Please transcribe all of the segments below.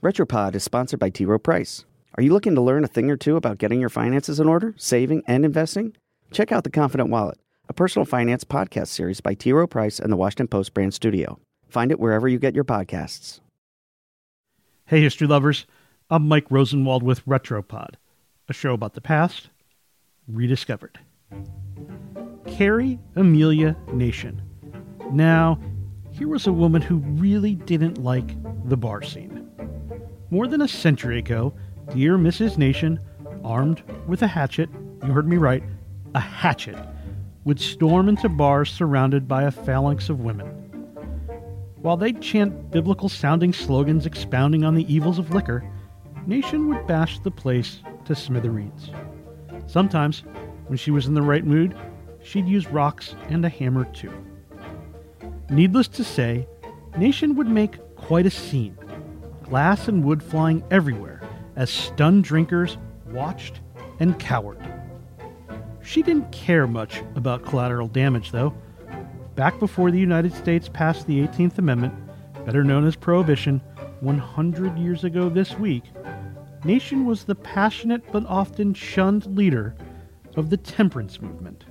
Retropod is sponsored by T. Rowe Price. Are you looking to learn a thing or two about getting your finances in order, saving, and investing? Check out The Confident Wallet, a personal finance podcast series by T. Rowe Price and the Washington Post brand studio. Find it wherever you get your podcasts. Hey, history lovers. I'm Mike Rosenwald with Retropod, a show about the past rediscovered. Carrie Amelia Nation. Now, here was a woman who really didn't like the bar scene. More than a century ago, dear Mrs. Nation, armed with a hatchet, you heard me right, a hatchet, would storm into bars surrounded by a phalanx of women. While they'd chant biblical sounding slogans expounding on the evils of liquor, Nation would bash the place to smithereens. Sometimes, when she was in the right mood, she'd use rocks and a hammer too. Needless to say, Nation would make quite a scene, glass and wood flying everywhere as stunned drinkers watched and cowered. She didn't care much about collateral damage, though. Back before the United States passed the 18th Amendment, better known as Prohibition, 100 years ago this week, Nation was the passionate but often shunned leader of the temperance movement.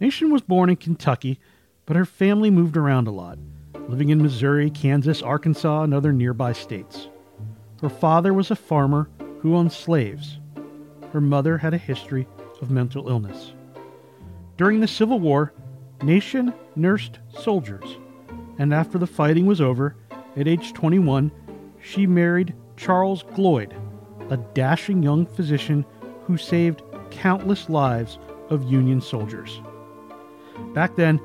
Nation was born in Kentucky, but her family moved around a lot, living in Missouri, Kansas, Arkansas, and other nearby states. Her father was a farmer who owned slaves. Her mother had a history of mental illness. During the Civil War, Nation nursed soldiers, and after the fighting was over, at age 21, she married Charles Gloyd, a dashing young physician who saved countless lives of Union soldiers. Back then,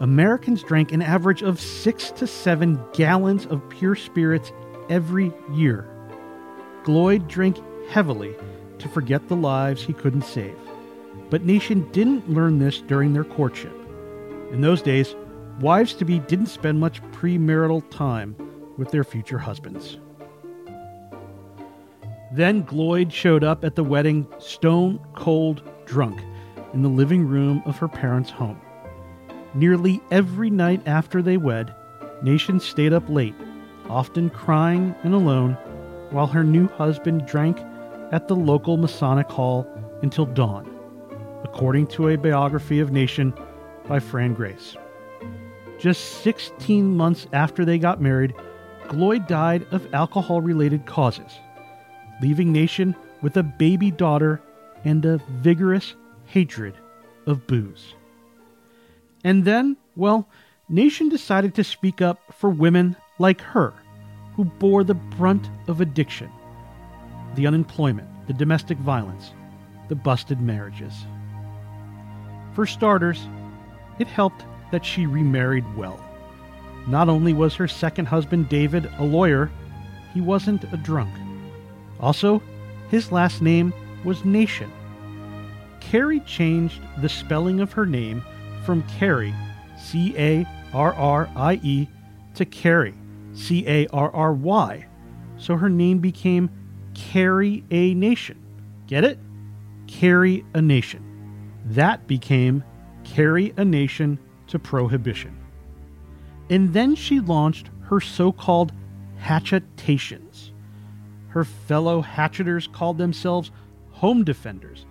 Americans drank an average of six to seven gallons of pure spirits every year. Gloyd drank heavily to forget the lives he couldn't save. But Nation didn't learn this during their courtship. In those days, wives to be didn't spend much premarital time with their future husbands. Then Gloyd showed up at the wedding stone cold drunk in the living room of her parents' home. Nearly every night after they wed, Nation stayed up late, often crying and alone, while her new husband drank at the local Masonic Hall until dawn, according to a biography of Nation by Fran Grace. Just 16 months after they got married, Gloyd died of alcohol related causes, leaving Nation with a baby daughter and a vigorous hatred of booze. And then, well, Nation decided to speak up for women like her, who bore the brunt of addiction the unemployment, the domestic violence, the busted marriages. For starters, it helped that she remarried well. Not only was her second husband, David, a lawyer, he wasn't a drunk. Also, his last name was Nation. Carrie changed the spelling of her name from Carrie, C A R R I E, to Carry, C A R R Y, so her name became Carry a Nation. Get it? Carry a Nation. That became Carry a Nation to Prohibition. And then she launched her so called hatchetations. Her fellow hatcheters called themselves home defenders,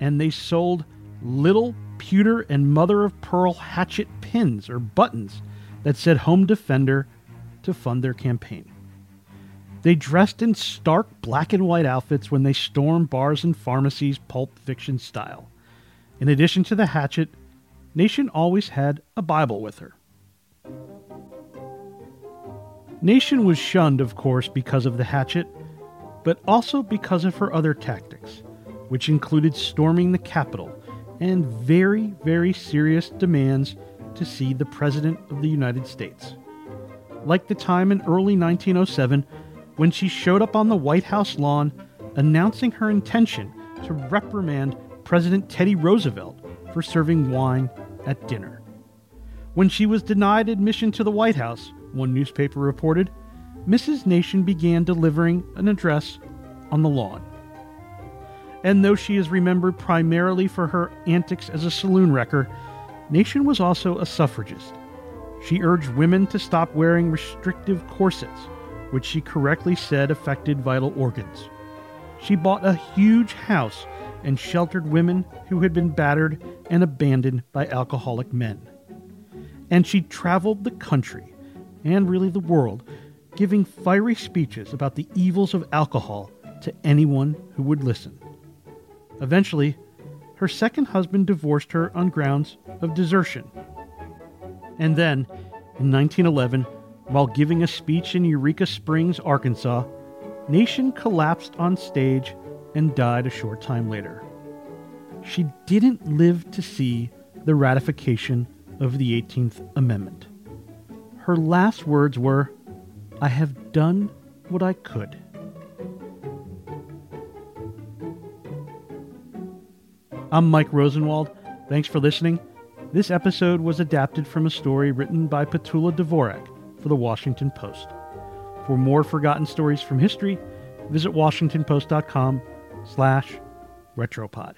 and they sold little pewter and mother of pearl hatchet pins or buttons that said Home Defender to fund their campaign. They dressed in stark black and white outfits when they stormed bars and pharmacies, pulp fiction style. In addition to the hatchet, Nation always had a Bible with her. Nation was shunned, of course, because of the hatchet, but also because of her other tactics, which included storming the Capitol and very, very serious demands to see the President of the United States. Like the time in early 1907 when she showed up on the White House lawn announcing her intention to reprimand President Teddy Roosevelt for serving wine at dinner. When she was denied admission to the White House, one newspaper reported, Mrs. Nation began delivering an address on the lawn. And though she is remembered primarily for her antics as a saloon wrecker, Nation was also a suffragist. She urged women to stop wearing restrictive corsets, which she correctly said affected vital organs. She bought a huge house and sheltered women who had been battered and abandoned by alcoholic men. And she traveled the country, and really the world, giving fiery speeches about the evils of alcohol to anyone who would listen. Eventually, her second husband divorced her on grounds of desertion. And then, in 1911, while giving a speech in Eureka Springs, Arkansas, Nation collapsed on stage and died a short time later. She didn't live to see the ratification of the 18th Amendment. Her last words were, I have done what I could. I'm Mike Rosenwald. Thanks for listening. This episode was adapted from a story written by Petula Dvorak for the Washington Post. For more forgotten stories from history, visit washingtonpost.com slash retropod.